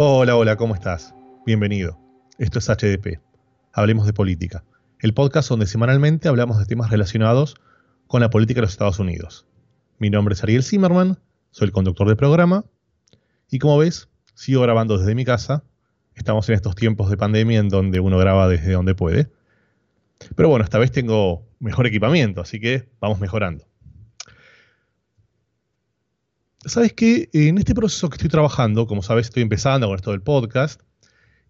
Hola, hola, ¿cómo estás? Bienvenido. Esto es HDP. Hablemos de política. El podcast donde semanalmente hablamos de temas relacionados con la política de los Estados Unidos. Mi nombre es Ariel Zimmerman, soy el conductor del programa y como ves, sigo grabando desde mi casa. Estamos en estos tiempos de pandemia en donde uno graba desde donde puede. Pero bueno, esta vez tengo mejor equipamiento, así que vamos mejorando. Sabes que en este proceso que estoy trabajando, como sabes, estoy empezando con esto del podcast,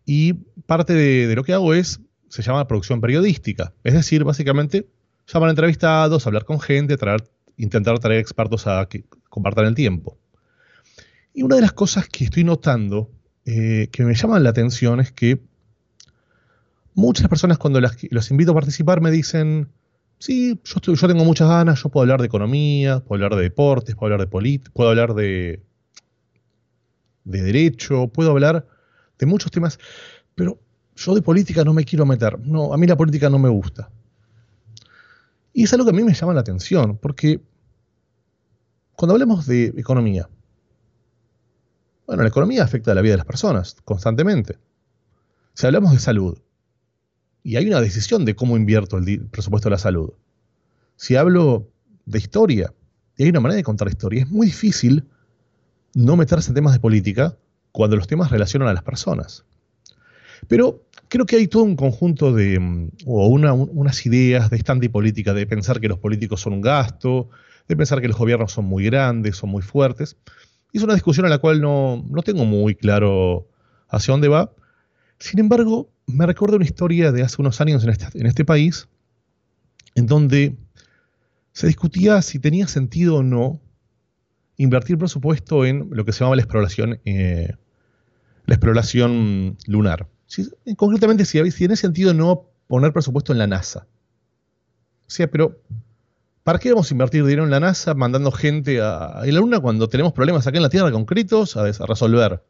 y parte de, lo que hago es, se llama producción periodística. Es decir, básicamente, llamar a entrevistados, hablar con gente, traer, intentar traer expertos a que compartan el tiempo. Y una de las cosas que estoy notando eh, que me llaman la atención es que muchas personas cuando los invito a participar me dicen, Sí, yo, yo tengo muchas ganas, yo puedo hablar de economía, puedo hablar de deportes, puedo hablar de política, puedo hablar de, de derecho, puedo hablar de muchos temas, pero yo de política no me quiero meter. No, a mí la política no me gusta. Y es algo que a mí me llama la atención, porque cuando hablamos de economía, bueno, la economía afecta a la vida de las personas constantemente. Si hablamos de salud, y hay una decisión de cómo invierto el presupuesto de la salud. Si hablo de historia, y hay una manera de contar historia, es muy difícil no meterse en temas de política cuando los temas relacionan a las personas. Pero creo que hay todo un conjunto de, mm, o unas ideas de esta antipolítica, de pensar que los políticos son un gasto, de pensar que los gobiernos son muy grandes, son muy fuertes. Es una discusión a la cual no, no tengo muy claro hacia dónde va. Sin embargo, me recuerdo una historia de hace unos años este, en este, país, en donde se discutía si tenía sentido o no invertir presupuesto en lo que se llamaba la exploración, eh, la lunar. concretamente, si, si tiene sentido no poner presupuesto en la NASA. O sea, pero ¿para qué vamos a invertir dinero en la NASA mandando gente a, la Luna cuando tenemos problemas acá en la Tierra concretos a, a resolver?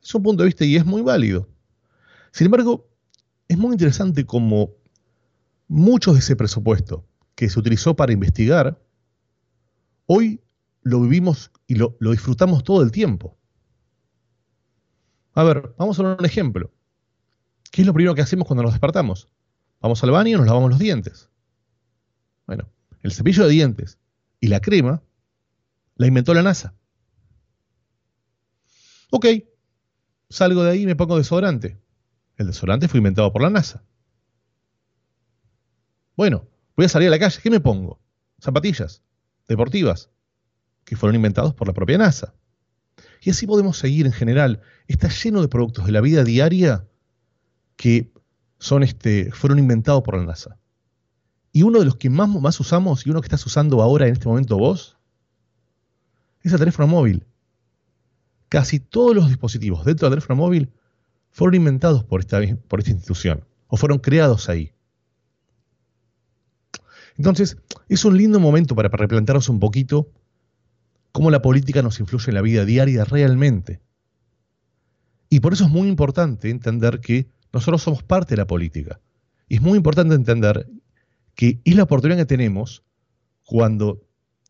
es un punto de vista y es muy válido. Sin embargo, es muy interesante como muchos de ese presupuesto que se utilizó para investigar, hoy lo vivimos y lo, disfrutamos todo el tiempo. A ver, vamos a dar un ejemplo. ¿Qué es lo primero que hacemos cuando nos despertamos? Vamos al baño y nos lavamos los dientes. Bueno, el cepillo de dientes y la crema la inventó la NASA. Ok, salgo de ahí y me pongo desodorante. El desodorante fue inventado por la NASA. Bueno, voy a salir a la calle, ¿qué me pongo? Zapatillas deportivas, que fueron inventados por la propia NASA. Y así podemos seguir en general. Está lleno de productos de la vida diaria que son este, fueron inventados por la NASA. Y uno de los que más, más usamos y uno que estás usando ahora en este momento vos es el teléfono móvil. Casi todos los dispositivos dentro del teléfono móvil fueron inventados por esta, por esta institución o fueron creados ahí. Entonces, es un lindo momento para replantearnos un poquito cómo la política nos influye en la vida diaria realmente. Y por eso es muy importante entender que nosotros somos parte de la política. Y es muy importante entender que es la oportunidad que tenemos cuando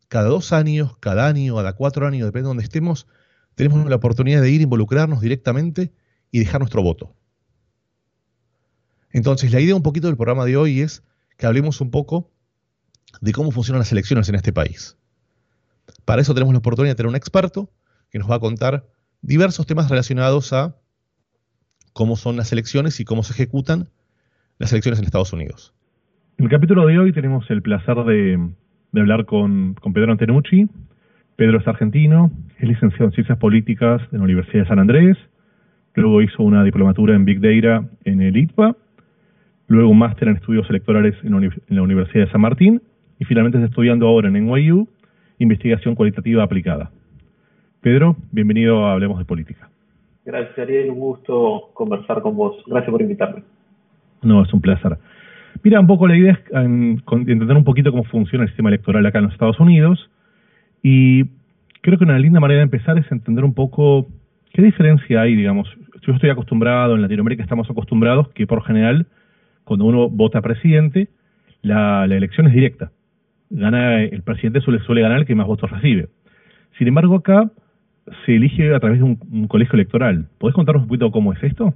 cada dos años, cada año, cada cuatro años, depende de donde estemos, tenemos la oportunidad de ir involucrarnos directamente y dejar nuestro voto. Entonces, la idea un poquito del programa de hoy es que hablemos un poco de cómo funcionan las elecciones en este país. Para eso tenemos la oportunidad de tener un experto que nos va a contar diversos temas relacionados a cómo son las elecciones y cómo se ejecutan las elecciones en Estados Unidos. En el capítulo de hoy tenemos el placer de, hablar con, con, Pedro Antenucci. Pedro es argentino, es licenciado en Ciencias Políticas de la Universidad de San Andrés, luego hizo una diplomatura en Big Data en el ITPA, luego un máster en estudios electorales en la Universidad de San Martín y finalmente está estudiando ahora en NYU investigación cualitativa aplicada. Pedro, bienvenido a Hablemos de Política. Gracias, Ariel. Un gusto conversar con vos. Gracias por invitarme. No, es un placer. Mira, un poco la idea es entender un poquito cómo funciona el sistema electoral acá en los Estados Unidos y creo que una linda manera de empezar es entender un poco qué diferencia hay, digamos, yo estoy acostumbrado, en Latinoamérica estamos acostumbrados que por general, cuando uno vota presidente, la, elección es directa. Gana, el presidente suele, ganar que más votos recibe. Sin embargo, acá se elige a través de un, colegio electoral. ¿Podés contarnos un poquito cómo es esto?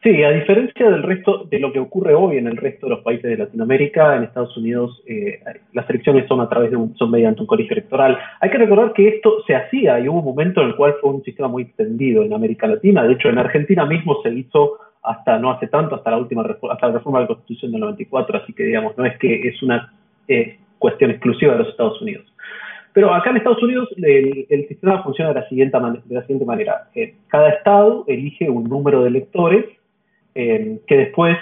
Sí, a diferencia del resto de lo que ocurre hoy en el resto de los países de Latinoamérica, en Estados Unidos eh, las elecciones son a través de un, son mediante un colegio electoral. Hay que recordar que esto se hacía y hubo un momento en el cual fue un sistema muy extendido en América Latina. De hecho, en Argentina mismo se hizo hasta no hace tanto, hasta la última hasta la reforma de la Constitución del 94, así que digamos, no es que es una eh, cuestión exclusiva de los Estados Unidos. Pero acá en Estados Unidos el, sistema funciona de la siguiente, de la siguiente manera. Eh, cada estado elige un número de electores eh, que después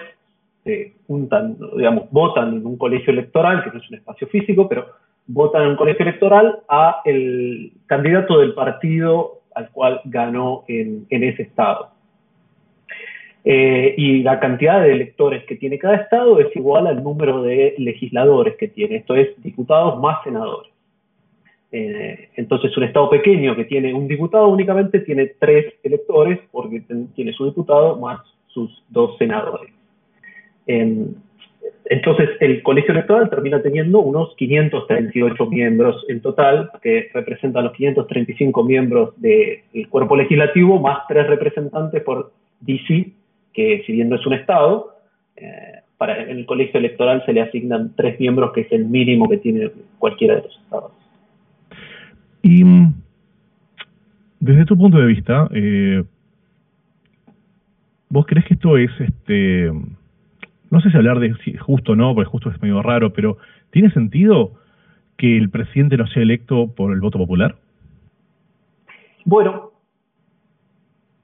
juntan, digamos, votan en un colegio electoral, que no es un espacio físico, pero votan en un colegio electoral a el candidato del partido al cual ganó en, ese estado. Eh, y la cantidad de electores que tiene cada estado es igual al número de legisladores que tiene, esto es, diputados más senadores. Eh, entonces, un Estado pequeño que tiene un diputado únicamente tiene tres electores porque tiene su diputado más sus dos senadores. entonces, el colegio electoral termina teniendo unos 538 miembros en total, que representan los 535 miembros del cuerpo legislativo, más tres representantes por DC, que si bien no es un Estado, eh, para el colegio electoral se le asignan tres miembros, que es el mínimo que tiene cualquiera de los estados. Y mm, desde tu punto de vista, eh, ¿vos crees que esto es, este, no sé si hablar de justo o no, porque justo es medio raro, pero ¿tiene sentido que el presidente no sea electo por el voto popular? Bueno,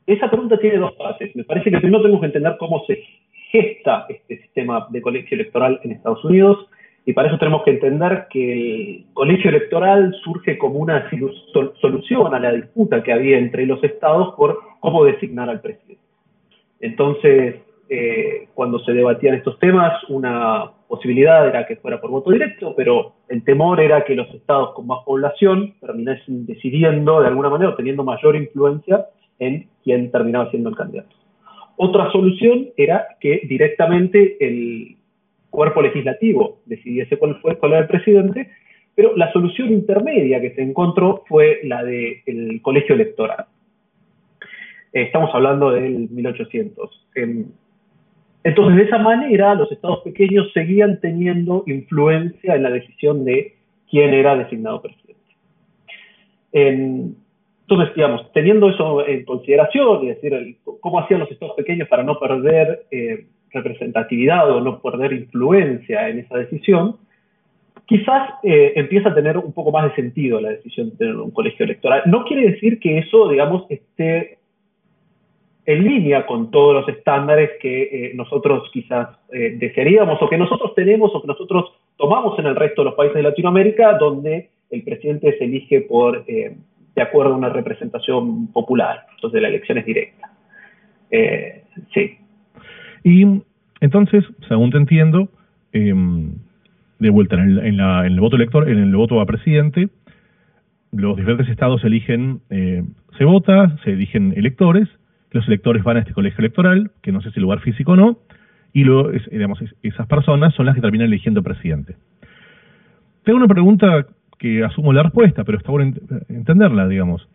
esa pregunta tiene dos fases. Me parece que primero tenemos que entender cómo se gesta este sistema de colegio electoral en Estados Unidos y para eso tenemos que entender que el colegio electoral surge como una solución a la disputa que había entre los estados por cómo designar al presidente. Entonces, eh, cuando se debatían estos temas, una posibilidad era que fuera por voto directo, pero el temor era que los estados con más población terminasen decidiendo de alguna manera, teniendo mayor influencia en quién terminaba siendo el candidato. Otra solución era que directamente el cuerpo legislativo decidiese cuál, fue, cuál era el presidente, pero la solución intermedia que se encontró fue la del colegio electoral. Estamos hablando del 1800. Em, entonces, de esa manera, los estados pequeños seguían teniendo influencia en la decisión de quién era designado presidente. entonces, digamos, teniendo eso en consideración, y decir, cómo hacían los estados pequeños para no perder eh, representatividad o no perder influencia en esa decisión, quizás eh, empieza a tener un poco más de sentido la decisión de tener un colegio electoral. No quiere decir que eso, digamos, esté en línea con todos los estándares que eh, nosotros quizás eh, desearíamos o que nosotros tenemos o que nosotros tomamos en el resto de los países de Latinoamérica, donde el presidente se elige por, de acuerdo a una representación popular, entonces la elección es directa. sí. Y entonces, según te entiendo, em, de vuelta en el, en, el, voto elector, en el voto a presidente, los diferentes estados eligen, eh, se vota, se eligen electores, los electores van a este colegio electoral, que no sé si lugar físico o no, y luego, digamos, esas personas son las que terminan eligiendo presidente. Tengo una pregunta que asumo la respuesta, pero está bueno entenderla, digamos.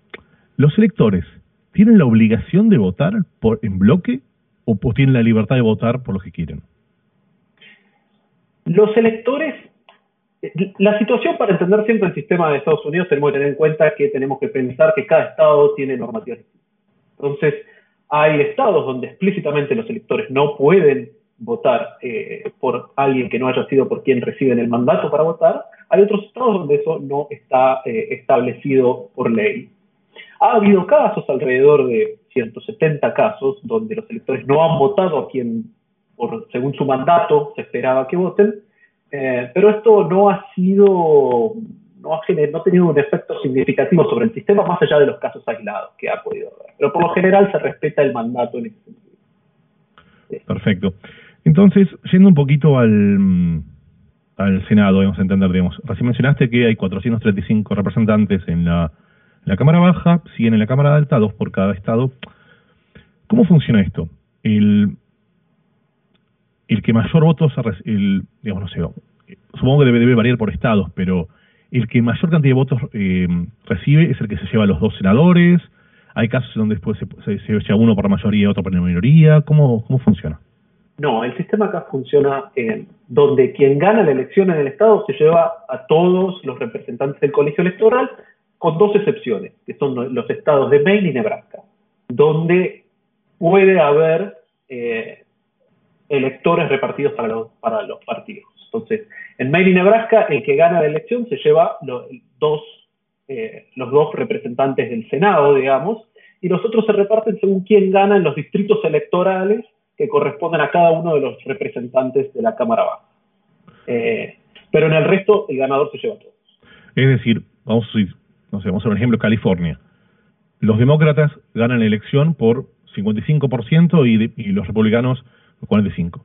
¿Los electores tienen la obligación de votar por, en bloque o tienen la libertad de votar por lo que quieren? Los electores, la situación para entender siempre el sistema de Estados Unidos tenemos que tener en cuenta que tenemos que pensar que cada estado tiene normativas Entonces, hay estados donde explícitamente los electores no pueden votar eh, por alguien que no haya sido por quien reciben el mandato para votar. Hay otros estados donde eso no está eh, establecido por ley. Ha habido casos, alrededor de 170 casos, donde los electores no han votado a quien, según su mandato, se esperaba que voten, eh, pero esto no ha sido, no ha, tenido un efecto significativo sobre el sistema, más allá de los casos aislados que ha podido haber. Pero por lo general se respeta el mandato en ese sentido. Perfecto. Entonces, yendo un poquito al, al Senado, a entender, digamos, recién mencionaste que hay 435 representantes en la la cámara baja, siguen en la cámara alta, dos por cada estado. ¿Cómo funciona esto? El, el que mayor votos, el, digamos, no sé, supongo que debe variar por estados, pero el que mayor cantidad de votos eh, recibe es el que se lleva a los dos senadores. Hay casos en donde después se, se, lleva uno por mayoría y otro por minoría. ¿Cómo, cómo funciona? No, el sistema acá funciona en donde quien gana la elección en el Estado se lleva a todos los representantes del colegio electoral, con dos excepciones, que son los estados de Maine y Nebraska, donde puede haber eh, electores repartidos para los, para los partidos. Entonces, en Maine y Nebraska, el que gana la elección se lleva los dos, eh, los dos representantes del Senado, digamos, y los otros se reparten según quién gana en los distritos electorales que corresponden a cada uno de los representantes de la Cámara Baja. Eh, pero en el resto, el ganador se lleva todo. Es decir, vamos a, no sé, vamos a hacer un ejemplo, California. Los demócratas ganan la elección por 55% y, y los republicanos 45%.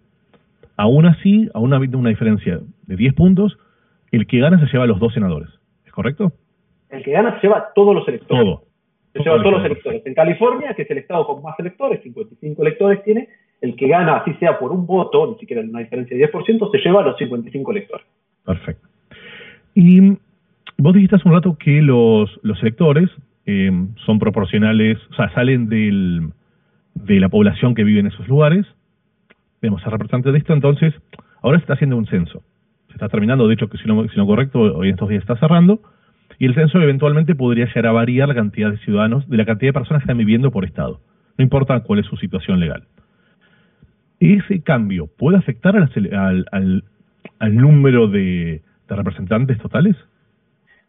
Aún así, aún habiendo una diferencia de 10 puntos, el que gana se lleva a los dos senadores. ¿Es correcto? El que gana se lleva a todos los electores. Todo. Se lleva a todos los electores. En California, que es el estado con más electores, 55 electores tiene, el que gana, así sea por un voto, ni siquiera una diferencia de 10%, se lleva a los 55 electores. Perfecto. Y vos dijiste hace un rato que los, los electores eh, son proporcionales, o sea, salen del, de la población que vive en esos lugares. Vemos, a representante de esto, entonces, ahora se está haciendo un censo. Se está terminando, de hecho, que si no, si no correcto, hoy en estos días está cerrando. Y el censo eventualmente podría llegar a variar la cantidad de ciudadanos, de la cantidad de personas que están viviendo por estado. No importa cuál es su situación legal ese cambio puede afectar al, al, número de, representantes totales?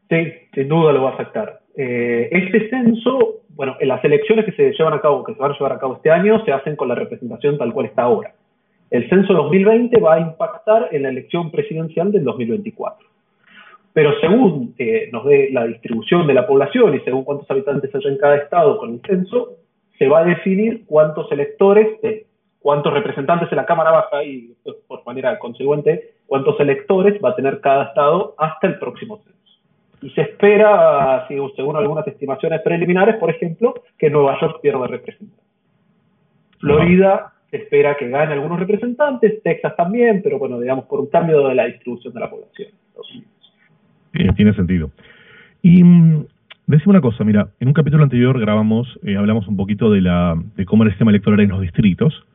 Sí, sin duda lo va a afectar. Eh, este censo, bueno, en las elecciones que se llevan a cabo, que se van a llevar a cabo este año, se hacen con la representación tal cual está ahora. El censo 2020 va a impactar en la elección presidencial del 2024. Pero según eh, nos dé la distribución de la población y según cuántos habitantes haya en cada estado con el censo, se va a definir cuántos electores, eh, cuántos representantes en la Cámara Baja y por manera consecuente cuántos electores va a tener cada estado hasta el próximo censo. Y se espera, según algunas estimaciones preliminares, por ejemplo, que Nueva York pierda representantes. Florida se espera que gane algunos representantes, Texas también, pero bueno, digamos, por un cambio de la distribución de la población. tiene sentido. Y mm, decime una cosa, mira, en un capítulo anterior grabamos, eh, hablamos un poquito de, la, de cómo era el sistema electoral en los distritos,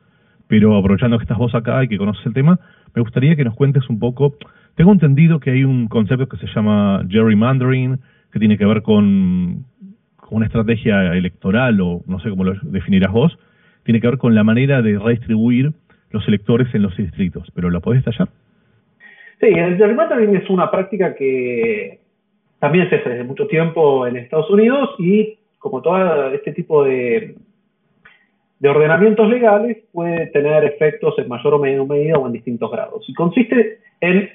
pero aprovechando que estás vos acá y que conoces el tema, me gustaría que nos cuentes un poco. Tengo entendido que hay un concepto que se llama gerrymandering, que tiene que ver con, una estrategia electoral, o no sé cómo lo definirás vos, tiene que ver con la manera de redistribuir los electores en los distritos. ¿Pero lo podés detallar? Sí, el gerrymandering es una práctica que también se hace desde mucho tiempo en Estados Unidos y como todo este tipo de de ordenamientos legales puede tener efectos en mayor o menor medida o en distintos grados. Y consiste en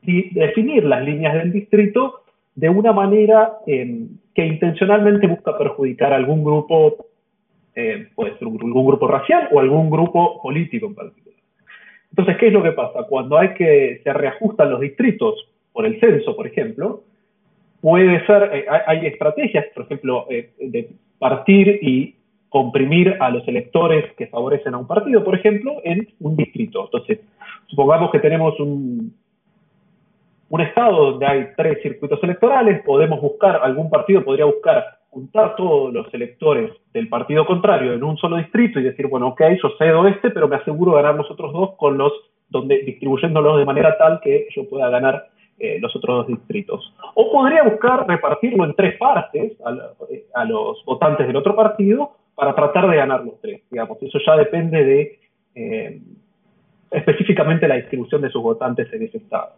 definir las líneas del distrito de una manera em, que intencionalmente busca perjudicar a algún grupo, eh, puede ser algún grupo racial o algún grupo político en particular. Entonces, ¿qué es lo que pasa? Cuando hay que se reajustan los distritos por el censo, por ejemplo, puede ser, eh, hay, estrategias, por ejemplo, eh, de partir y comprimir a los electores que favorecen a un partido, por ejemplo, en un distrito. Entonces, supongamos que tenemos un, un estado donde hay tres circuitos electorales, podemos buscar, algún partido podría buscar juntar todos los electores del partido contrario en un solo distrito y decir, bueno, ok, yo cedo este, pero me aseguro ganar los otros dos con los, donde, distribuyéndolos de manera tal que yo pueda ganar eh, los otros dos distritos. O podría buscar repartirlo en tres partes a los votantes del otro partido para tratar de ganar los tres, digamos. Eso ya depende de eh, específicamente la distribución de sus votantes en ese estado.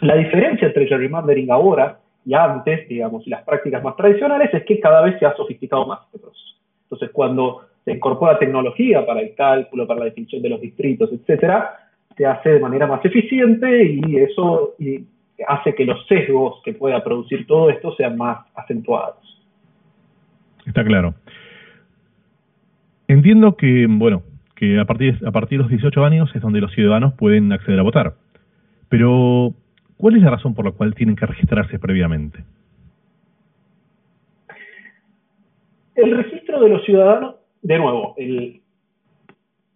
La diferencia entre gerrymandering ahora y antes, digamos, y las prácticas más tradicionales es que cada vez se ha sofisticado más este proceso. Entonces, cuando se incorpora tecnología para el cálculo, para la definición de los distritos, etcétera, se hace de manera más eficiente y eso hace que los sesgos que pueda producir todo esto sean más acentuados. Está claro. Entiendo que, bueno, que a partir, a partir de los 18 años es donde los ciudadanos pueden acceder a votar. Pero, ¿cuál es la razón por la cual tienen que registrarse previamente? El registro de los ciudadanos, de nuevo,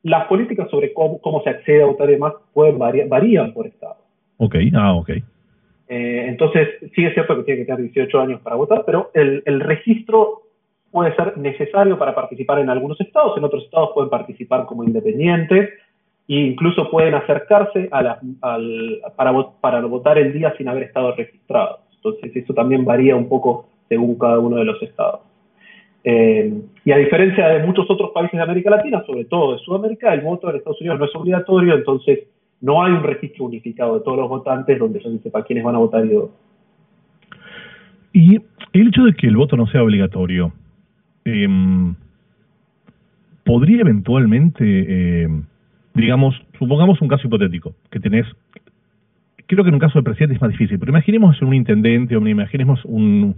las políticas sobre cómo, se accede a votar y demás pueden variar, varían por estado. Ok, ah, ok. Eh, entonces, sí es cierto que tiene que tener 18 años para votar, pero el, registro puede ser necesario para participar en algunos estados, en otros estados pueden participar como independientes e incluso pueden acercarse a la, al, para, para votar el día sin haber estado registrados. Entonces, eso también varía un poco según cada uno de los estados. Eh, y a diferencia de muchos otros países de América Latina, sobre todo de Sudamérica, el voto en Estados Unidos no es obligatorio, entonces no hay un registro unificado de todos los votantes donde se sepa quiénes van a votar y Y el hecho de que el voto no sea obligatorio, em, podría eventualmente, em, digamos, supongamos un caso hipotético, que tenés, creo que en un caso de presidente es más difícil, pero imaginemos un intendente o imaginemos un,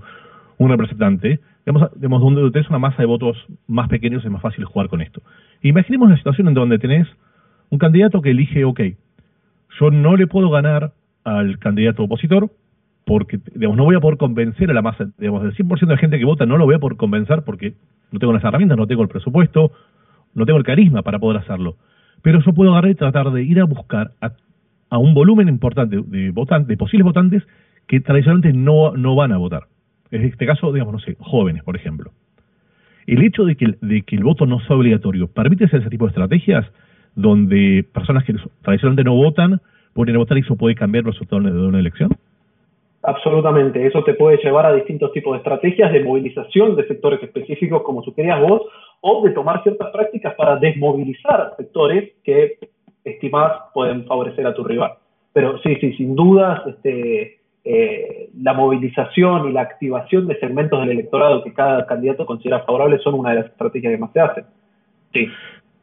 representante, digamos, digamos, donde tenés una masa de votos más pequeños es más fácil jugar con esto. Imaginemos la situación en donde tenés un candidato que elige, ok, yo no le puedo ganar al candidato opositor porque, digamos, no voy a poder convencer a la masa, digamos, del 100% de gente que vota no lo voy a poder convencer porque no tengo las herramientas, no tengo el presupuesto, no tengo el carisma para poder hacerlo. Pero yo puedo agarrar y tratar de ir a buscar a, un volumen importante de votantes, de posibles votantes que tradicionalmente no, no van a votar. En este caso, digamos, no sé, jóvenes, por ejemplo. El hecho de que, el voto no sea obligatorio permite hacer ese tipo de estrategias donde personas que tradicionalmente no votan pueden votar y eso puede cambiar el resultado de una elección? Absolutamente, eso te puede llevar a distintos tipos de estrategias de movilización de sectores específicos, como sugerías vos, o de tomar ciertas prácticas para desmovilizar sectores que estimás pueden favorecer a tu rival. Pero sí, sí, sin dudas, este, eh, la movilización y la activación de segmentos del electorado que cada candidato considera favorable son una de las estrategias que más se hacen. Sí.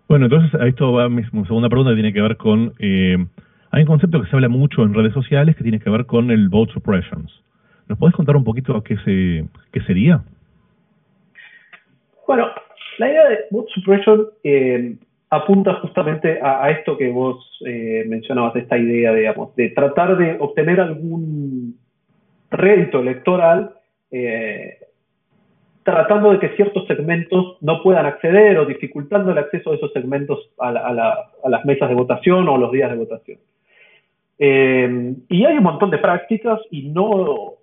Bueno, entonces a esto va mi segunda pregunta que tiene que ver con... Eh, hay un concepto que se habla mucho en redes sociales que tiene que ver con el vote suppressions. ¿Nos podés contar un poquito qué, se, qué sería? Bueno, la idea de vote suppression eh, apunta justamente a, esto que vos eh, mencionabas, esta idea, digamos, de tratar de obtener algún rédito electoral eh, tratando de que ciertos segmentos no puedan acceder o dificultando el acceso de esos segmentos a, las mesas de votación o los días de votación. Eh, y hay un montón de prácticas y no,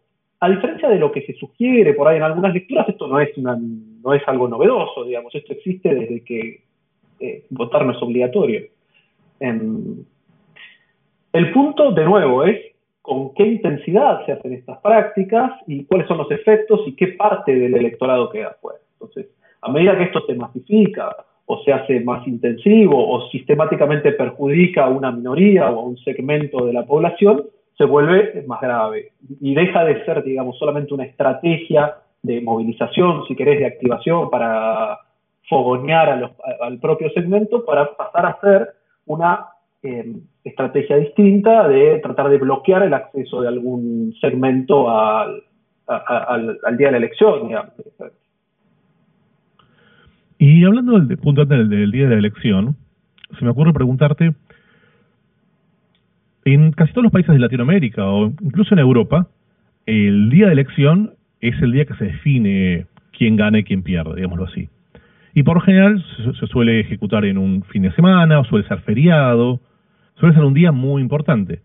a diferencia de lo que se sugiere por ahí en algunas lecturas, esto no es, una, no es algo novedoso, digamos, esto existe desde que eh, votar no es obligatorio. Em, el punto, de nuevo, es con qué intensidad se hacen estas prácticas y cuáles son los efectos y qué parte del electorado queda fuera. Entonces, a medida que esto se masifica o se hace más intensivo o sistemáticamente perjudica a una minoría o a un segmento de la población, se vuelve más grave y deja de ser, digamos, solamente una estrategia de movilización, si querés, de activación para fogonear al propio segmento para pasar a ser una eh, estrategia distinta de tratar de bloquear el acceso de algún segmento al, día de la elección, digamos. Y hablando del punto antes del, día de la elección, se me ocurre preguntarte, en casi todos los países de Latinoamérica o incluso en Europa, el día de elección es el día que se define quién gana y quién pierde, digámoslo así. Y por lo general se, suele ejecutar en un fin de semana o suele ser feriado, suele ser un día muy importante.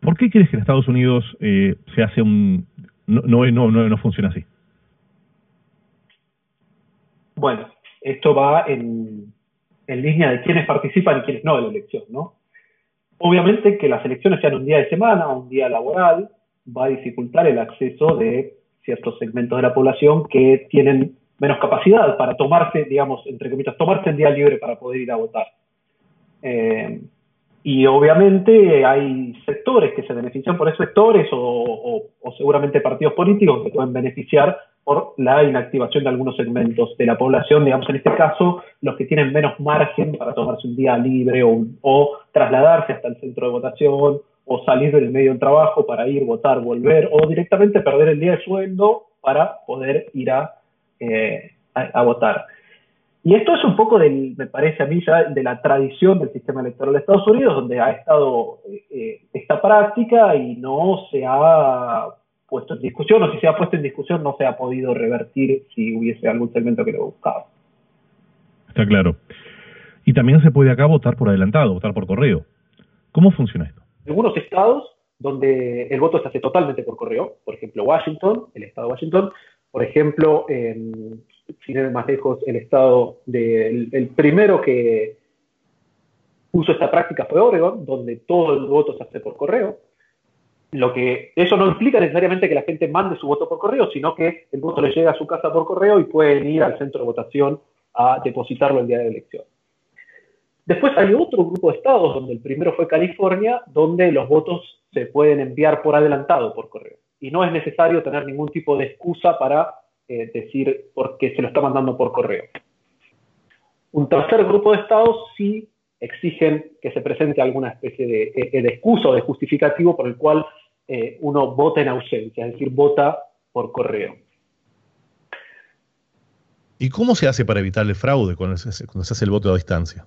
¿Por qué crees que en Estados Unidos eh, se hace un... No, no, no, no funciona así? Bueno, esto va en, en línea de quiénes participan y quiénes no de la elección, ¿no? Obviamente que las elecciones sean un día de semana un día laboral va a dificultar el acceso de ciertos segmentos de la población que tienen menos capacidad para tomarse, digamos, entre comillas, tomarse el día libre para poder ir a votar. Eh, y obviamente hay sectores que se benefician por esos sectores o, seguramente partidos políticos que pueden beneficiar por la inactivación de algunos segmentos de la población, digamos en este caso, los que tienen menos margen para tomarse un día libre o, trasladarse hasta el centro de votación o salir del medio del trabajo para ir, votar, volver o directamente perder el día de sueldo para poder ir a eh, a, votar. Y esto es un poco, del, me parece a mí, ya de la tradición del sistema electoral de Estados Unidos, donde ha estado eh, eh, esta práctica y no se ha puesto en discusión, o si se ha puesto en discusión no se ha podido revertir si hubiese algún segmento que lo buscaba. Está claro. Y también se puede acá votar por adelantado, votar por correo. ¿Cómo funciona esto? En algunos estados donde el voto se hace totalmente por correo, por ejemplo Washington, el estado de Washington, por ejemplo, en, sin ir más lejos, el estado del el primero que puso esta práctica fue Oregon, donde todo el voto se hace por correo. Lo que eso no implica necesariamente que la gente mande su voto por correo, sino que el voto le llega a su casa por correo y pueden ir al centro de votación a depositarlo el día de la elección. Después hay otro grupo de estados, donde el primero fue California, donde los votos se pueden enviar por adelantado por correo. Y no es necesario tener ningún tipo de excusa para eh, decir por qué se lo está mandando por correo. Un tercer grupo de estados sí exigen que se presente alguna especie de, de excusa o de justificativo por el cual eh, uno vota en ausencia, es decir, vota por correo. ¿Y cómo se hace para evitar el fraude cuando se, hace el voto a distancia?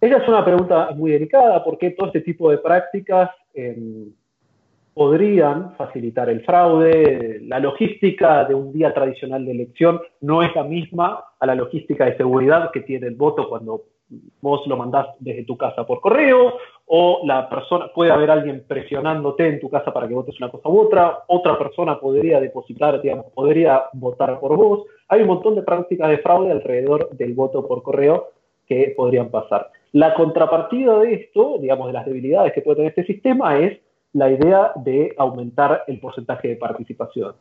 Esa es una pregunta muy delicada porque todo este tipo de prácticas em, podrían facilitar el fraude. La logística de un día tradicional de elección no es la misma a la logística de seguridad que tiene el voto cuando vos lo mandás desde tu casa por correo, o la persona, puede haber alguien presionándote en tu casa para que votes una cosa u otra, otra persona podría depositar, digamos, podría votar por vos. Hay un montón de prácticas de fraude alrededor del voto por correo que podrían pasar. La contrapartida de esto, digamos, de las debilidades que puede tener este sistema es la idea de aumentar el porcentaje de participación.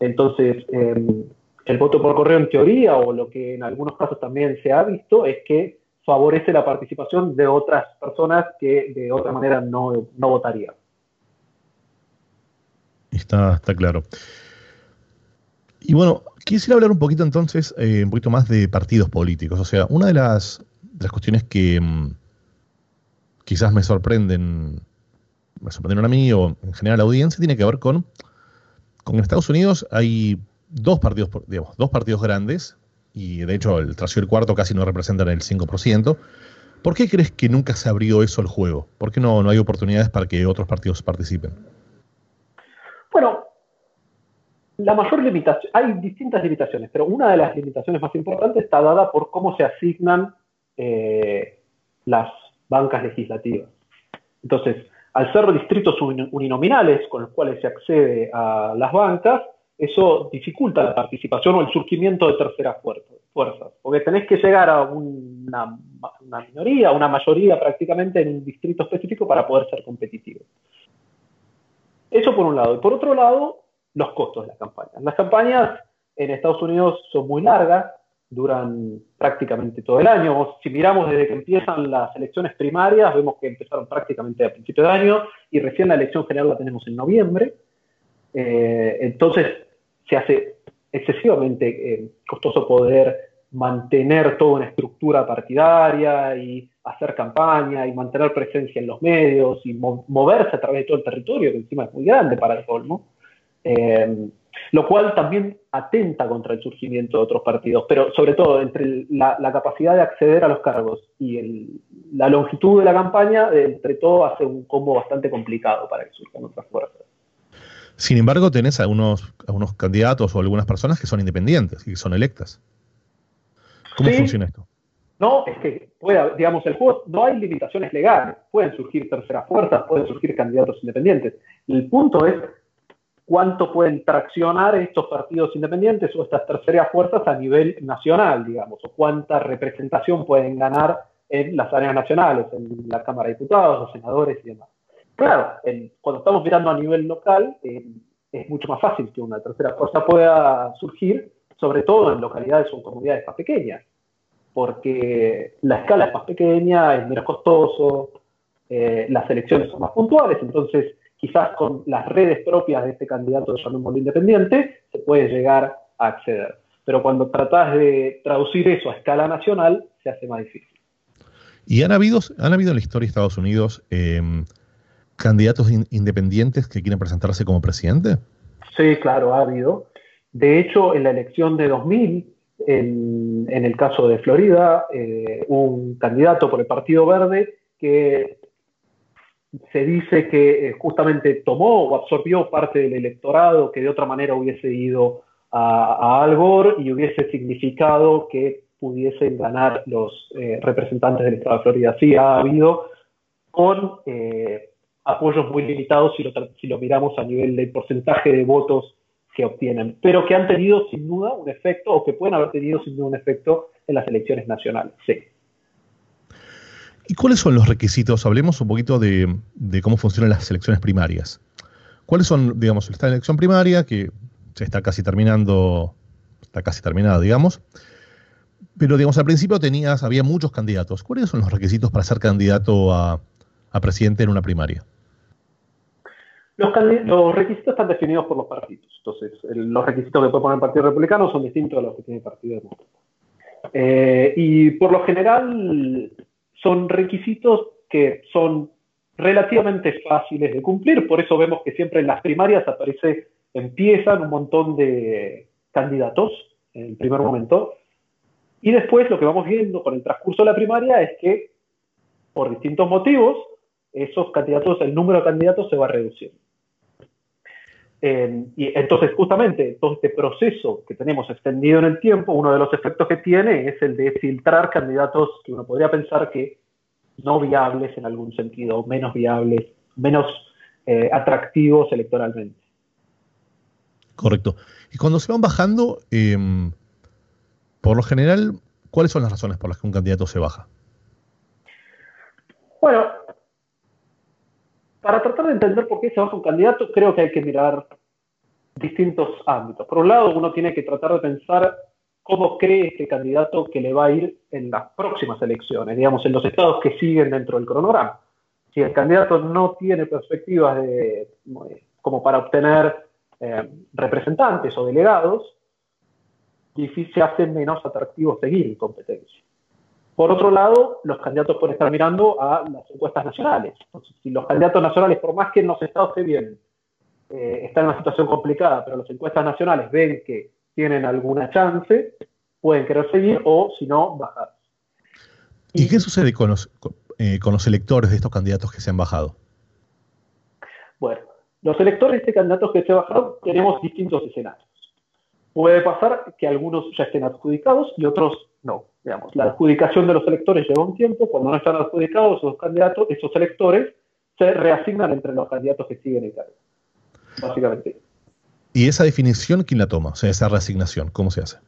Entonces, em, el voto por correo en teoría, o lo que en algunos casos también se ha visto, es que favorece la participación de otras personas que de otra manera no, no votarían. Está, está claro. Y bueno, quisiera hablar un poquito entonces, eh, un poquito más de partidos políticos. O sea, una de las, las cuestiones que mm, quizás me sorprenden, me sorprendieron a mí o en general a la audiencia, tiene que ver con, con Estados Unidos hay dos partidos, digamos, dos partidos grandes y de hecho el tercero y el cuarto casi no representan el 5%. ¿Por qué crees que nunca se abrió eso al juego? ¿Por qué no, no hay oportunidades para que otros partidos participen? Bueno, la mayor limitación, hay distintas limitaciones, pero una de las limitaciones más importantes está dada por cómo se asignan eh, las bancas legislativas. Entonces, al ser distritos uninominales con los cuales se accede a las bancas, eso dificulta la participación o el surgimiento de terceras fuerzas, porque tenés que llegar a una, minoría, una mayoría prácticamente en un distrito específico para poder ser competitivo. Eso por un lado. Y por otro lado, los costos de las campañas. Las campañas en Estados Unidos son muy largas, duran prácticamente todo el año. Si miramos desde que empiezan las elecciones primarias, vemos que empezaron prácticamente a principios de año y recién la elección general la tenemos en noviembre. Eh, entonces, se hace excesivamente eh, costoso poder mantener toda una estructura partidaria y hacer campaña y mantener presencia en los medios y moverse a través de todo el territorio, que encima es muy grande para el colmo, eh, lo cual también atenta contra el surgimiento de otros partidos, pero sobre todo entre la, capacidad de acceder a los cargos y la longitud de la campaña, entre todo hace un combo bastante complicado para que surjan otras fuerzas. Sin embargo, tenés algunos, algunos candidatos o algunas personas que son independientes y que son electas. ¿Cómo funciona esto? No, es que, puede, digamos, el juego no hay limitaciones legales. Pueden surgir terceras fuerzas, pueden surgir candidatos independientes. El punto es cuánto pueden traccionar estos partidos independientes o estas terceras fuerzas a nivel nacional, digamos, o cuánta representación pueden ganar en las áreas nacionales, en la Cámara de Diputados, los senadores y demás. Claro, cuando estamos mirando a nivel local, eh, es mucho más fácil que una tercera fuerza pueda surgir, sobre todo en localidades o comunidades más pequeñas, porque la escala es más pequeña, es menos costoso, eh, las elecciones son más puntuales, entonces quizás con las redes propias de este candidato, llamémoslo independiente, se puede llegar a acceder. Pero cuando tratás de traducir eso a escala nacional, se hace más difícil. ¿Y han habido, han habido en la historia de Estados Unidos em, candidatos independientes que quieren presentarse como presidente? Sí, claro, ha habido. De hecho, en la elección de 2000, en, el caso de Florida, eh, un candidato por el Partido Verde que se dice que eh, justamente tomó o absorbió parte del electorado que de otra manera hubiese ido a, Al Gore y hubiese significado que pudiesen ganar los eh, representantes del Estado de Florida. Sí, ha habido con apoyos muy limitados si lo, si lo miramos a nivel de porcentaje de votos que obtienen, pero que han tenido sin duda un efecto o que pueden haber tenido sin duda un efecto en las elecciones nacionales. Sí. ¿Y cuáles son los requisitos? Hablemos un poquito de, cómo funcionan las elecciones primarias. ¿Cuáles son, digamos, esta elección primaria que se está casi terminando, está casi terminada, digamos? Pero, digamos, al principio tenías, había muchos candidatos. ¿Cuáles son los requisitos para ser candidato a presidente en una primaria? Los, requisitos están definidos por los partidos. Entonces, los requisitos que puede poner el Partido Republicano son distintos a los que tiene el Partido Demócrata. Eh, y por lo general son requisitos que son relativamente fáciles de cumplir, por eso vemos que siempre en las primarias aparece, empiezan un montón de candidatos en el primer momento, y después lo que vamos viendo con el transcurso de la primaria es que por distintos motivos esos candidatos, el número de candidatos se va reduciendo. Eh, y entonces, justamente, todo este proceso que tenemos extendido en el tiempo, uno de los efectos que tiene es el de filtrar candidatos que uno podría pensar que no viables en algún sentido, menos viables, menos eh, atractivos electoralmente. Correcto. Y cuando se van bajando, em, por lo general, ¿cuáles son las razones por las que un candidato se baja? Bueno, para tratar de entender por qué se baja un candidato, creo que hay que mirar distintos ámbitos. Por un lado, uno tiene que tratar de pensar cómo cree este candidato que le va a ir en las próximas elecciones, digamos, en los estados que siguen dentro del cronograma. Si el candidato no tiene perspectivas de, como para obtener eh, representantes o delegados, difícil, se hace menos atractivo seguir en competencia. Por otro lado, los candidatos pueden estar mirando a las encuestas nacionales. si los candidatos nacionales, por más que en los estados se vienen, eh, están en una situación complicada, pero las encuestas nacionales ven que tienen alguna chance, pueden querer seguir o, si no, bajar. ¿Y, qué sucede con los, eh, con los electores de estos candidatos que se han bajado? Bueno, los electores de este candidatos que se han bajado tenemos distintos escenarios. Puede pasar que algunos ya estén adjudicados y otros no. Digamos, la adjudicación de los electores lleva un tiempo, cuando no están adjudicados esos candidatos, esos electores se reasignan entre los candidatos que siguen en cargo, básicamente. ¿Y esa definición quién la toma? O sea, esa reasignación, ¿cómo se hace?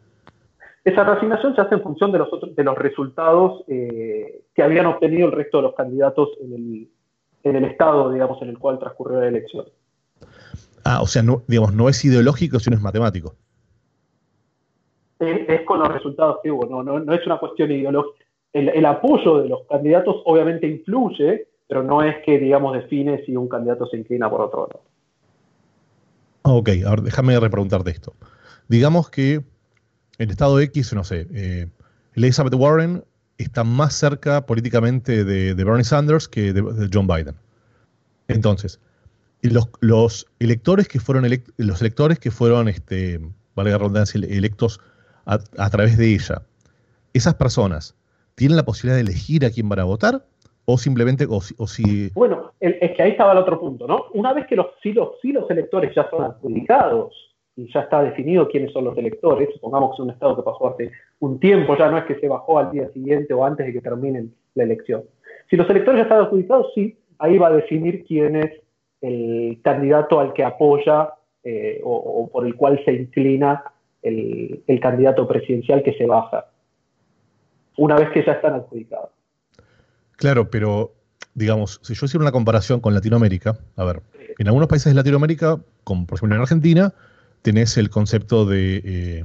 Esa reasignación se hace en función de los, de los resultados eh, que habían obtenido el resto de los candidatos en el, en el estado, digamos, en el cual transcurrió la elección. Ah, o sea, no, digamos, no es ideológico, sino es matemático es, con los resultados que hubo, no, no, es una cuestión ideológica. El, apoyo de los candidatos obviamente influye, pero no es que, digamos, define si un candidato se inclina por otro lado. Ok, ahora déjame repreguntarte esto. Digamos que el estado X, no sé, eh, Elizabeth Warren está más cerca políticamente de, Bernie Sanders que de, John Biden. Entonces, los, los electores que fueron los electores que fueron, este, valga la redundancia, electos a, través de ella, esas personas tienen la posibilidad de elegir a quién van a votar o simplemente o, si... Bueno, es que ahí estaba el otro punto, ¿no? Una vez que los, si, los, los electores ya son adjudicados y ya está definido quiénes son los electores, supongamos que es un estado que pasó hace un tiempo, ya no es que se bajó al día siguiente o antes de que termine la elección. Si los electores ya están adjudicados, sí, ahí va a definir quién es el candidato al que apoya eh, o, por el cual se inclina el, candidato presidencial que se baja, una vez que ya están adjudicados. Claro, pero digamos, si yo hiciera una comparación con Latinoamérica, a ver, en algunos países de Latinoamérica, como por ejemplo en Argentina, tenés el concepto de, eh,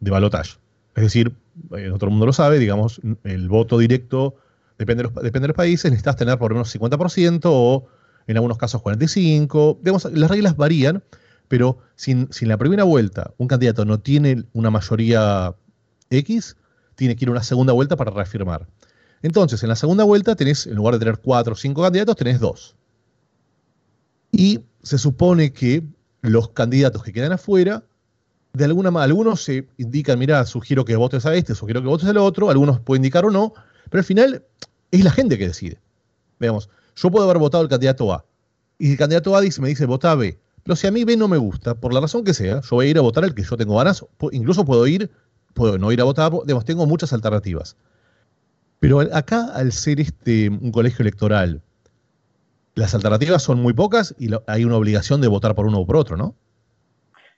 de balotage. Es decir, en otro mundo lo sabe, digamos, el voto directo depende de los, depende de los países, necesitas tener por lo menos 50% o en algunos casos 45%. Digamos, las reglas varían, pero si, en la primera vuelta un candidato no tiene una mayoría X, tiene que ir a una segunda vuelta para reafirmar. Entonces, en la segunda vuelta tenés, en lugar de tener cuatro o cinco candidatos, tenés dos. Y se supone que los candidatos que quedan afuera, de alguna manera, algunos se indican, mira, sugiero que votes a este, sugiero que votes al otro, algunos pueden indicar o no, pero al final es la gente que decide. Veamos, yo puedo haber votado al candidato A, y el candidato A dice, me dice, vota B, pero si a mí B no me gusta, por la razón que sea, yo voy a ir a votar el que yo tengo ganas, incluso puedo ir, puedo no ir a votar, digamos, tengo muchas alternativas. Pero acá, al ser este un colegio electoral las alternativas son muy pocas y hay una obligación de votar por uno o por otro, ¿no?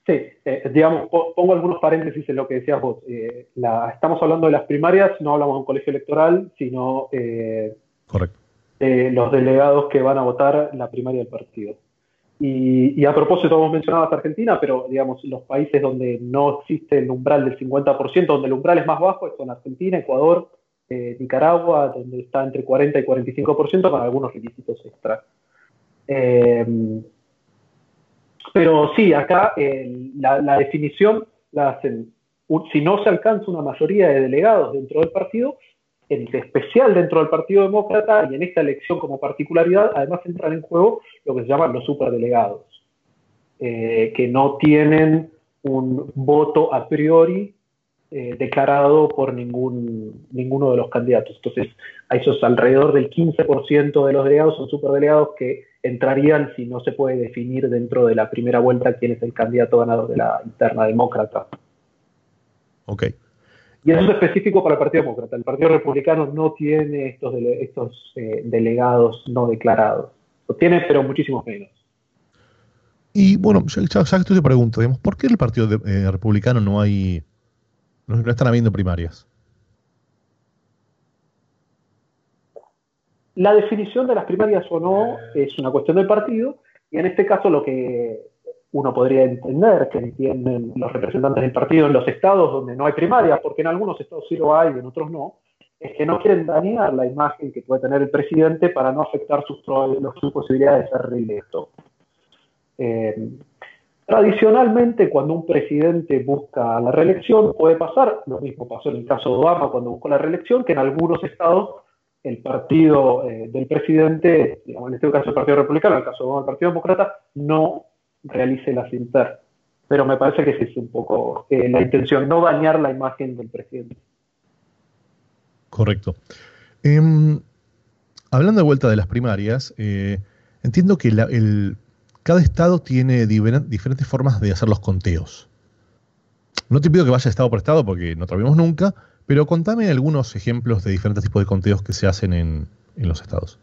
Sí, eh, digamos, pongo algunos paréntesis en lo que decías vos. Eh, estamos hablando de las primarias, no hablamos de un colegio electoral, sino eh, Correcto. los delegados que van a votar la primaria del partido. Y, a propósito, vos mencionabas Argentina, pero digamos, los países donde no existe el umbral del 50%, donde el umbral es más bajo, son Argentina, Ecuador, Nicaragua, donde está entre 40 y 45%, con algunos requisitos extra. Pero sí, acá la, definición la hacen, si no se alcanza una mayoría de delegados dentro del partido, especial dentro del Partido Demócrata y en esta elección como particularidad, además entran en juego lo que se llaman los superdelegados, eh, que no tienen un voto a priori eh, declarado por ningún, ninguno de los candidatos. Entonces, a esos alrededor del 15% de los delegados son superdelegados que entrarían si no se puede definir dentro de la primera vuelta quién es el candidato ganador de la interna demócrata. Ok. Y eso es específico para el Partido Demócrata. El Partido Republicano no tiene estos, estos eh, delegados no declarados. Lo tiene, pero muchísimos menos. Y bueno, ya, que tú te pregunto, digamos, ¿por qué en el Partido eh, Republicano no hay, no están habiendo primarias? La definición de las primarias o no es una cuestión del partido y en este caso lo que uno podría entender que entienden los representantes del partido en los estados donde no hay primarias, porque en algunos estados sí lo hay y en otros no, es que no quieren dañar la imagen que puede tener el presidente para no afectar sus, sus posibilidades de ser reelecto. Eh, tradicionalmente, cuando un presidente busca la reelección, puede pasar, lo mismo pasó en el caso de Obama cuando buscó la reelección, que en algunos estados el partido eh, del presidente, digamos, en este caso el Partido Republicano, en el caso del Partido Demócrata, no realice las inter. Pero me parece que es un poco eh, la intención, no dañar la imagen del presidente. Correcto. Em, hablando de vuelta de las primarias, eh, entiendo que cada estado tiene diferentes formas de hacer los conteos. No te pido que vaya estado por estado porque no lo nunca, pero contame algunos ejemplos de diferentes tipos de conteos que se hacen en, los estados.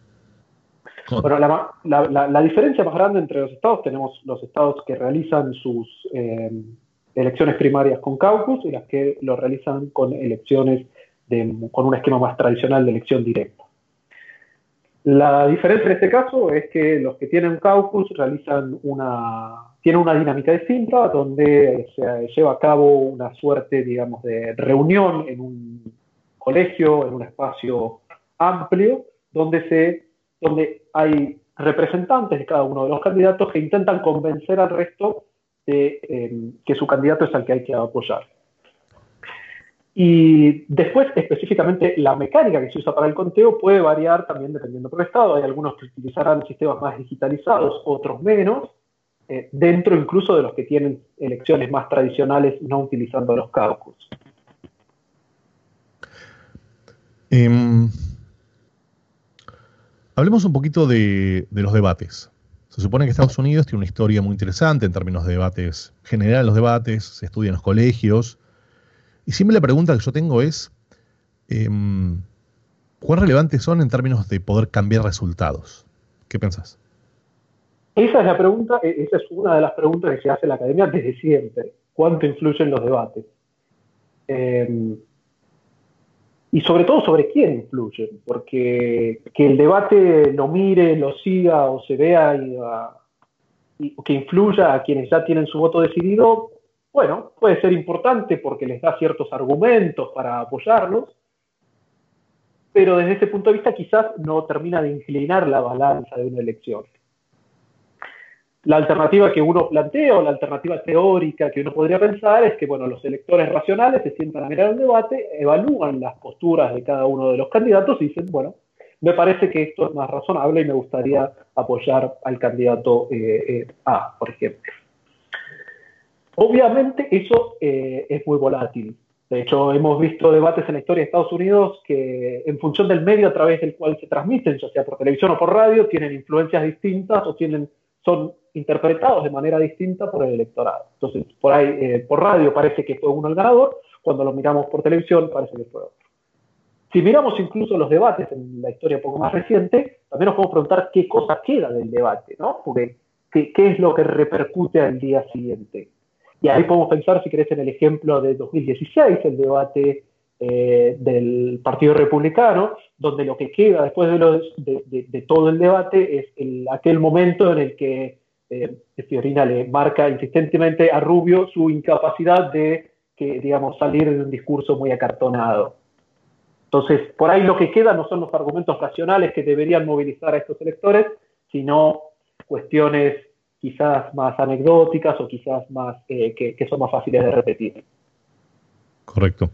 Bueno, la, diferencia más grande entre los estados, tenemos los estados que realizan sus eh, elecciones primarias con caucus y las que lo realizan con elecciones con un esquema más tradicional de elección directa. La diferencia en este caso es que los que tienen caucus realizan una tiene una dinámica distinta donde se lleva a cabo una suerte, digamos, de reunión en un colegio, en un espacio amplio, donde, se, donde hay representantes de cada uno de los candidatos que intentan convencer al resto de eh, que su candidato es al que hay que apoyar. Y después, específicamente, la mecánica que se usa para el conteo puede variar también dependiendo por el estado. Hay algunos que utilizarán sistemas más digitalizados, otros menos, eh, dentro incluso de los que tienen elecciones más tradicionales no utilizando los caucus. Em, hablemos un poquito de, los debates. Se supone que Estados Unidos tiene una historia muy interesante en términos de debates, general los debates, se estudia en los colegios. Y siempre la pregunta que yo tengo es, em, ¿cuán relevantes son en términos de poder cambiar resultados? ¿Qué pensás? Esa es la pregunta, e, esa es una de las preguntas que se hace la academia desde siempre. ¿Cuánto influyen los debates? Em, y sobre todo sobre quién influyen, porque que el debate lo mire, lo siga o se vea y, que influya a quienes ya tienen su voto decidido, bueno, puede ser importante porque les da ciertos argumentos para apoyarlos, pero desde ese punto de vista quizás no termina de inclinar la balanza de una elección la alternativa que uno plantea o la alternativa teórica que uno podría pensar es que bueno, los electores racionales se sientan a mirar un debate, evalúan las posturas de cada uno de los candidatos y dicen, bueno, me parece que esto es más razonable y me gustaría apoyar al candidato eh, eh, A, por ejemplo. Obviamente eso eh, es muy volátil. De hecho, hemos visto debates en la historia de Estados Unidos que en función del medio a través del cual se transmiten, ya sea por televisión o por radio, tienen influencias distintas o tienen, son interpretados de manera distinta por el electorado. Entonces, por ahí, eh, por radio parece que fue uno el ganador, cuando lo miramos por televisión parece que fue otro. Si miramos incluso los debates en la historia un poco más reciente, también nos podemos preguntar qué cosa queda del debate, ¿no? Porque qué, es lo que repercute al día siguiente. Y ahí podemos pensar, si querés, en el ejemplo de 2016, el debate eh, del Partido Republicano, donde lo que queda después de, todo el debate es aquel momento en el que eh, Fiorina le marca insistentemente a Rubio su incapacidad de que, digamos, salir de un discurso muy acartonado. Entonces, por ahí lo que queda no son los argumentos racionales que deberían movilizar a estos electores, sino cuestiones quizás más anecdóticas o quizás más eh, que, son más fáciles de repetir. Correcto.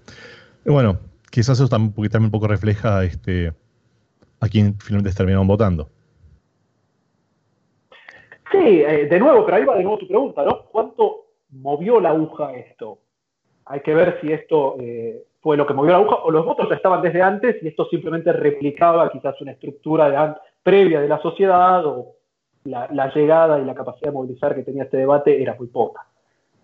Bueno, quizás eso también, también un poco refleja este, a quién finalmente terminaron votando. Sí, eh, de nuevo, pero ahí va de nuevo tu pregunta, ¿no? ¿Cuánto movió la aguja esto? Hay que ver si esto eh, fue lo que movió la aguja o los votos estaban desde antes y esto simplemente replicaba quizás una estructura previa de la sociedad o la, llegada y la capacidad de movilizar que tenía este debate era muy poca.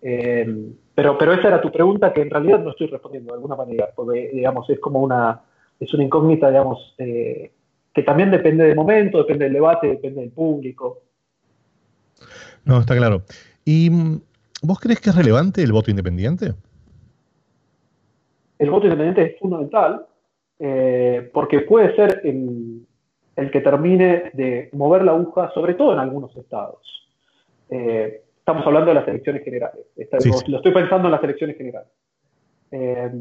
Eh, pero, pero esa era tu pregunta que en realidad no estoy respondiendo de alguna manera, porque digamos, es como una, es una incógnita, digamos, que también depende del momento, depende del debate, depende del público. No, está claro. ¿Y mm, vos crees que es relevante el voto independiente? El voto independiente es fundamental eh, porque puede ser el, que termine de mover la aguja, sobre todo en algunos estados. Eh, estamos hablando de las elecciones generales. Lo estoy pensando en las elecciones generales. Eh,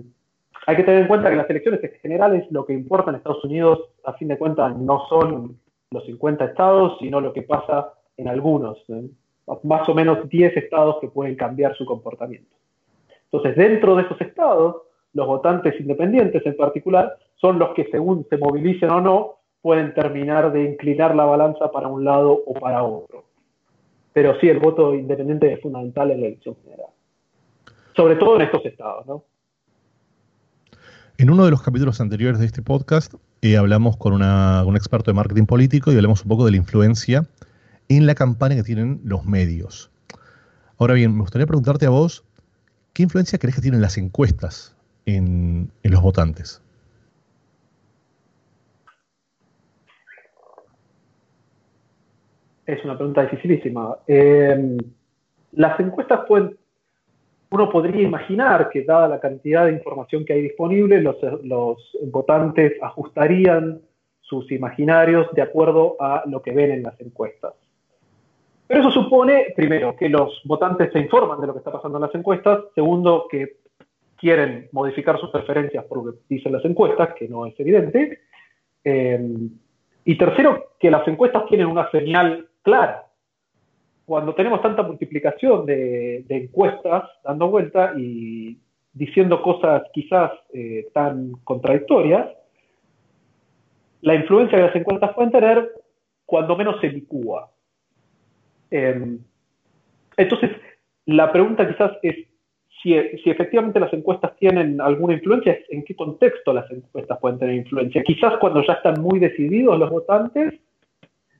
hay que tener en cuenta que las elecciones generales lo que importa en Estados Unidos, a fin de cuentas, no son los 50 estados, sino lo que pasa en algunos más o menos 10 estados que pueden cambiar su comportamiento. Entonces, dentro de esos estados, los votantes independientes en particular son los que según se movilicen o no, pueden terminar de inclinar la balanza para un lado o para otro. Pero sí, el voto independiente es fundamental en la elección general. Sobre todo en estos estados, ¿no? En uno de los capítulos anteriores de este podcast eh, hablamos con un experto de marketing político y hablamos un poco de la influencia en la campaña que tienen los medios. Ahora bien, me gustaría preguntarte a vos, ¿qué influencia crees que tienen las encuestas en, los votantes? Es una pregunta dificilísima. Em, las encuestas pueden, uno podría imaginar que dada la cantidad de información que hay disponible, los, los votantes ajustarían sus imaginarios de acuerdo a lo que ven en las encuestas. Pero eso supone, primero, que los votantes se informan de lo que está pasando en las encuestas, segundo, que quieren modificar sus preferencias por lo que dicen las encuestas, que no es evidente, eh, y tercero, que las encuestas tienen una señal clara. Cuando tenemos tanta multiplicación de, encuestas dando vuelta y diciendo cosas quizás eh, tan contradictorias, la influencia que las encuestas pueden tener, cuando menos se licúa. Em, entonces, la pregunta quizás es si, efectivamente las encuestas tienen alguna influencia, en qué contexto las encuestas pueden tener influencia. Quizás cuando ya están muy decididos los votantes,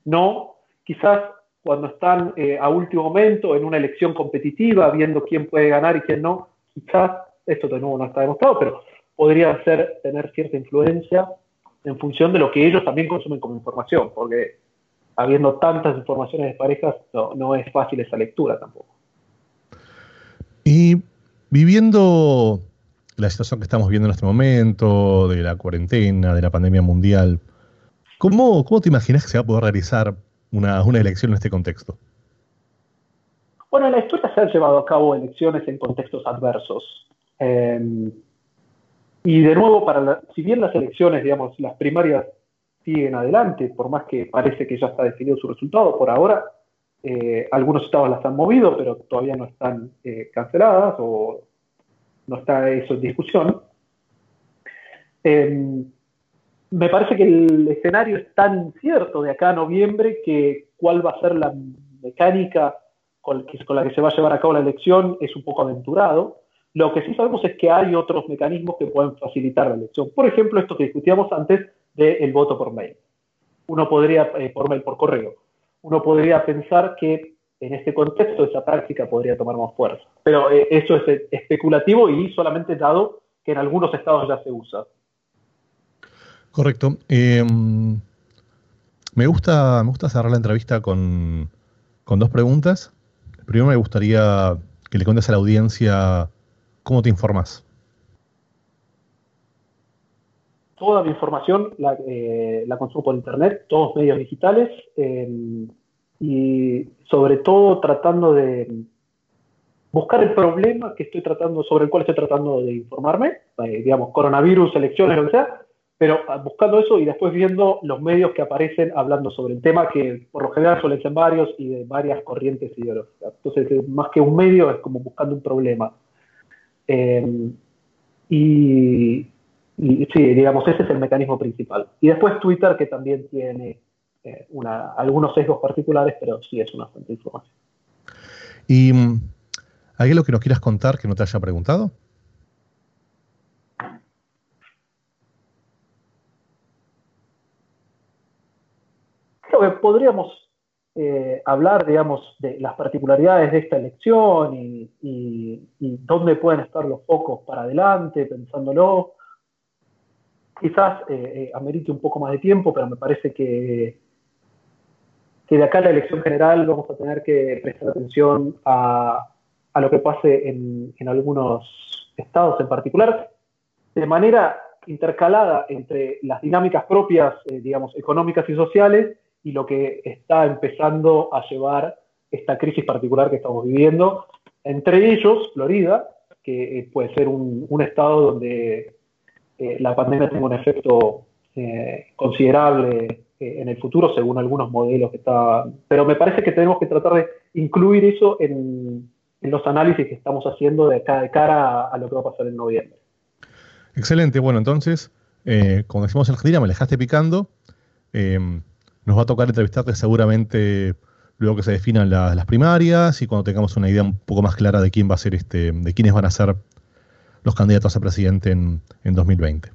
no. Quizás cuando están eh, a último momento en una elección competitiva, viendo quién puede ganar y quién no, quizás, esto de nuevo no está demostrado, pero podría ser tener cierta influencia en función de lo que ellos también consumen como información, porque habiendo tantas informaciones de parejas, no, es fácil esa lectura tampoco. Y viviendo la situación que estamos viendo en este momento, de la cuarentena, de la pandemia mundial, ¿cómo, cómo te imaginas que se va a poder realizar una, elección en este contexto? Bueno, en la historia se han llevado a cabo elecciones en contextos adversos. Eh, y de nuevo, para si bien las elecciones, digamos, las primarias siguen adelante, por más que parece que ya está definido su resultado. Por ahora, eh, algunos estados las han movido, pero todavía no están eh, canceladas o no está eso en discusión. Em, me parece que el escenario es tan incierto de acá a noviembre que cuál va a ser la mecánica con, la que se va a llevar a cabo la elección es un poco aventurado. Lo que sí sabemos es que hay otros mecanismos que pueden facilitar la elección. Por ejemplo, esto que discutíamos antes del voto por mail. Uno podría, eh, por mail, por correo, uno podría pensar que en este contexto esa práctica podría tomar más fuerza. Pero eh, eso es especulativo y solamente dado que en algunos estados ya se usa. Correcto. Em, me, gusta, me gusta cerrar la entrevista con, con dos preguntas. Primero me gustaría que le cuentes a la audiencia cómo te informas. Toda mi información la, eh, la consumo por internet, todos medios digitales em, y sobre todo tratando de buscar el problema que estoy tratando, sobre el cual estoy tratando de informarme, eh, digamos, coronavirus, elecciones, lo que sea, pero ah, buscando eso y después viendo los medios que aparecen hablando sobre el tema, que por lo general suelen ser varios y de varias corrientes ideológicas. Entonces, eh, más que un medio, es como buscando un problema. Em, y, sí, digamos, ese es el mecanismo principal. Y después Twitter, que también tiene eh, una, algunos sesgos particulares, pero sí es una fuente de información. ¿Y mm, hay algo que nos quieras contar que no te haya preguntado? que podríamos eh, hablar, digamos, de las particularidades de esta elección y, dónde pueden estar los focos para adelante, pensándolo. Quizás eh, eh, amerite un poco más de tiempo, pero me parece que, que de acá a la elección general vamos a tener que prestar atención a, a lo que pase en, en algunos estados en particular, de manera intercalada entre las dinámicas propias, digamos, económicas y sociales, y lo que está empezando a llevar esta crisis particular que estamos viviendo. Entre ellos, Florida, que eh, puede ser un, estado donde eh, la pandemia tenga un efecto eh, considerable en el futuro, según algunos modelos que está. Pero me parece que tenemos que tratar de incluir eso en, los análisis que estamos haciendo de, de cara a, lo que va a pasar en noviembre. Excelente. Bueno, entonces, como decimos en Argentina, me dejaste picando. Nos va a tocar entrevistarte seguramente luego que se definan las primarias y cuando tengamos una idea un poco más clara de quién va a ser este, de quiénes van a ser los candidatos a presidente en, 2020.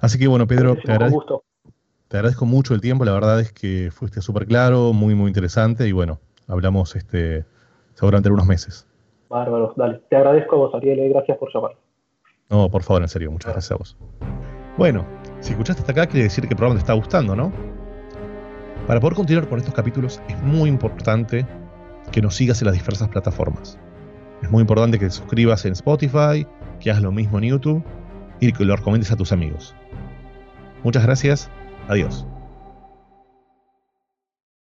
Así que bueno, Pedro, te agradezco, te agradezco, mucho el tiempo, la verdad es que fuiste súper claro, muy, muy interesante y bueno, hablamos este, seguramente en unos meses. Bárbaro, dale. Te agradezco a vos, Ariel, eh, gracias por llamar. No, por favor, en serio, muchas gracias a vos. Bueno, si escuchaste hasta acá, quiere decir que el programa te está gustando, ¿no? Para poder continuar con estos capítulos es muy importante que nos sigas en las diversas plataformas. Es muy importante que te suscribas en Spotify, que hagas lo mismo en YouTube y que lo recomiendes a tus amigos. Muchas gracias. Adiós.